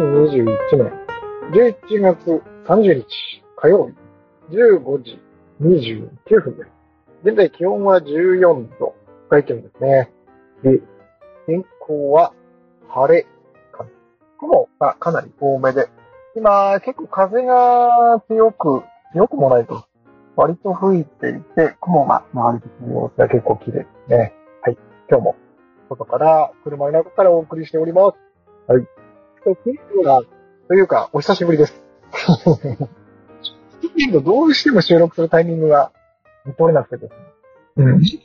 2021年11月30日火曜日15時29分です。現在気温は14度、外気温ですね。で、天候は晴れか。雲がかなり多めで、今結構風が強く、強くもないと、割と吹いていて、雲が流れてくる様子が結構綺麗ですね。はい。今日も外から、車の中からお送りしております。はい。というか、というか、お久しぶりです。けど、どうしても収録するタイミングが取れなくてですね。うん。ス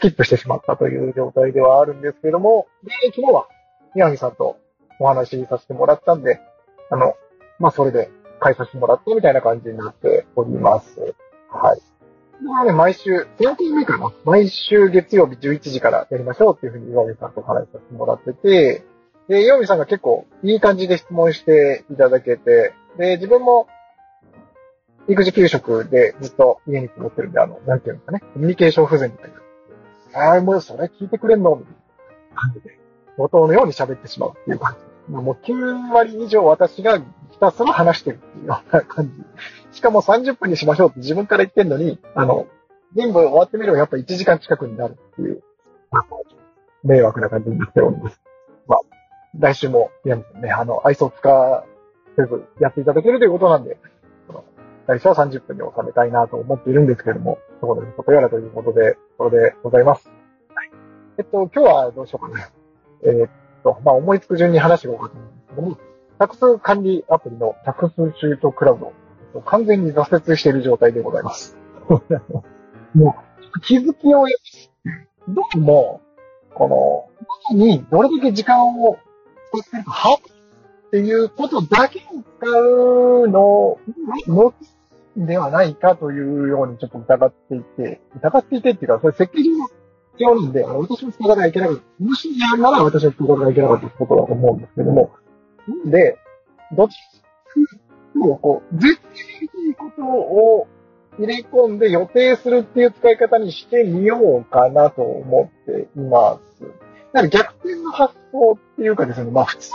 キップしてしまったという状態ではあるんですけども、で、昨日は、宮城さんとお話しさせてもらったんで、あの、まあ、それで返させてもらったみたいな感じになっております。はい。まあね、毎週、3回目かな毎週月曜日11時からやりましょうっていうふうに岩見さんとお話しさせてもらってて、で、岩見さんが結構いい感じで質問していただけて、で、自分も育児休職でずっと家にこもってるんで、あの、なんていうんですかね、コミュニケーション不全みたいな。ああ、もうそれ聞いてくれんの？みたいな感じで、冒頭のように喋ってしまうっていう感じ。もう9割以上私がひたすら話してるっていうような感じ。しかも30分にしましょうって自分から言ってんのに、あの、全部終わってみればやっぱ1時間近くになるっていう、迷惑な感じになっております。まあ、来週も、いや、ね、あの、愛想使わせずやっていただけるということなんで、その最初は30分に収めたいなと思っているんですけれども、そこでことやらということで、これでございます。はい。えっと、今日はどうしようかな。えっと、まあ、思いつく順に話していこうかと思うんですけども、タクス管理アプリのタクスシュートクラウド、えっと完全に挫折している状態でございます。もう、気づきを、どうも、この、にどれだけ時間を、はっていうことだけに使うののではないかというようにちょっと疑っていて、疑っていてっていうか、それ設計上の必要なんで、私も使わなきゃいけなかった。もしやるなら私は使わなきゃいけなかったってことだと思うんですけども。なんで、どっちもこう、絶対にいいことを入れ込んで予定するっていう使い方にしてみようかなと思っています。だから逆発想っていうかですね、まあ普通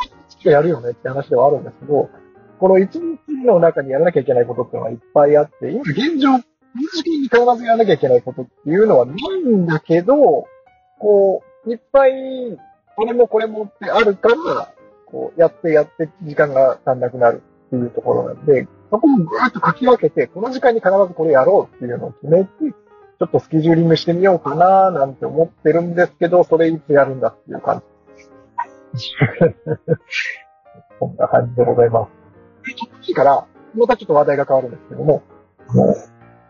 にやるよねって話ではあるんですけど、この一日の中にやらなきゃいけないことっていうのがいっぱいあって、今現状、この時期に必ずやらなきゃいけないことっていうのはないんだけど、こう、いっぱい、これもこれもってあるから、こう、やってやって時間が足んなくなるっていうところなんで、そこをぐーっと書き分けて、この時間に必ずこれやろうっていうのを決めて、ちょっとスケジューリングしてみようかななんて思ってるんですけど、それいつやるんだっていう感じ。こんな感じでございます。いいから、またちょっと話題が変わるんですけども、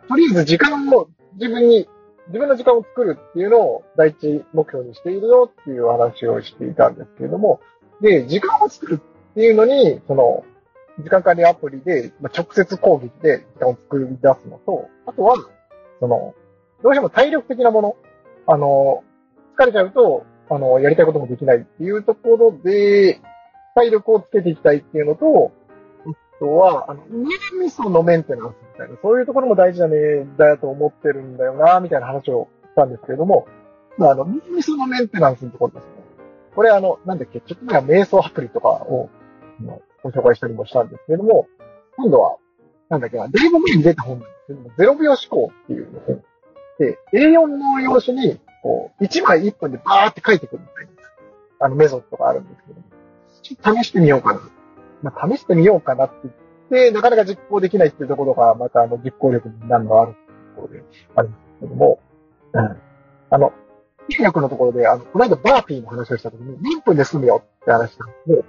とりあえず時間を自分に、自分の時間を作るっていうのを第一目標にしているよっていう話をしていたんですけれども、で、時間を作るっていうのに、その、時間管理アプリで、まあ、直接攻撃で時間を作り出すのと、あとは、その、どうしても体力的なもの、あの、疲れちゃうと、あの、やりたいこともできないっていうところで、体力をつけていきたいっていうのと、あとは、あの、脳みそのメンテナンスみたいな、そういうところも大事だね、だと思ってるんだよな、みたいな話をしたんですけれども、あ、あの、脳みそのメンテナンスのところですね。これあの、なんだっけ、ちょっと前は瞑想アプリとかを、あのご紹介したりもしたんですけれども、今度は、なんだっけな、デイボメに出た本なんですけども、ゼロ秒思考っていう本で、A4 の用紙に、こう、1枚1分でバーって書いてくるみたいな、あの、メソッドがあるんですけど、ちょっと試してみようかな。まあ、試してみようかなって言って、なかなか実行できないっていうところが、またあの、実行力になるのがあるところであるんですけども、うん。あの、筋力のところで、あの、この間バーピーの話をした時に、何分で済むよって話したんですけど、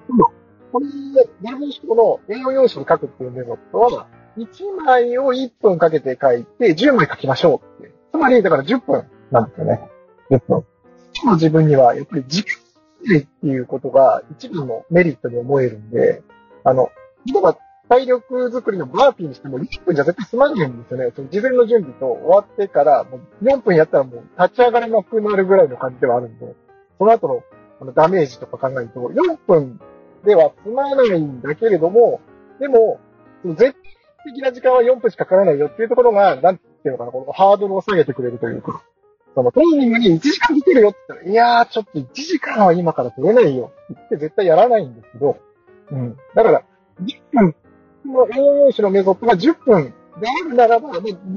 この、ゼロ秒思考の A4 用紙に書くっていうメソッドは、1枚を1分かけて書いて、10枚書きましょうって。つまり、だから10分なんですよね。10分。今の自分には、やっぱり時間ないっていうことが一番のメリットに思えるんで、あの、例えば体力作りのバーピーにしても1分じゃ絶対済まないんですよね。その事前の準備と終わってから、もう4分やったらもう立ち上がれなくなるぐらいの感じではあるんで、その後のあのダメージとか考えると、4分では済まないんだけれども、でも、その絶対的な時間は4分しかかからないよっていうところが、なんていうのかな、このハードルを下げてくれるというか、そのトレーニングに1時間できるよって言ったら、いやー、ちょっと1時間は今から取れないよって言って絶対やらないんですけど、うん。だから、10分、の栄養用紙のメソッドが10分であるならば、まあ、10分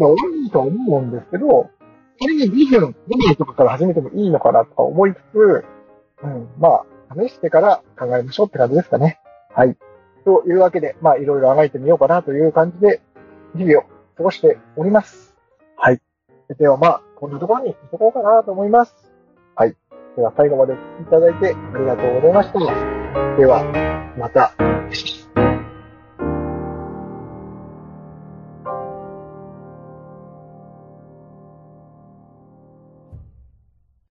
が多いと思うんですけど、仮に2分、5分とかから始めてもいいのかなとか思いつつ、うん、まあ、試してから考えましょうって感じですかね。はい。というわけで、まあ、いろいろあがいてみようかなという感じで、日々を過ごしております。はい。ではまあ、こんなところにいとこうかなと思います。はい。では最後までお聴きいただいてありがとうございました。では、また。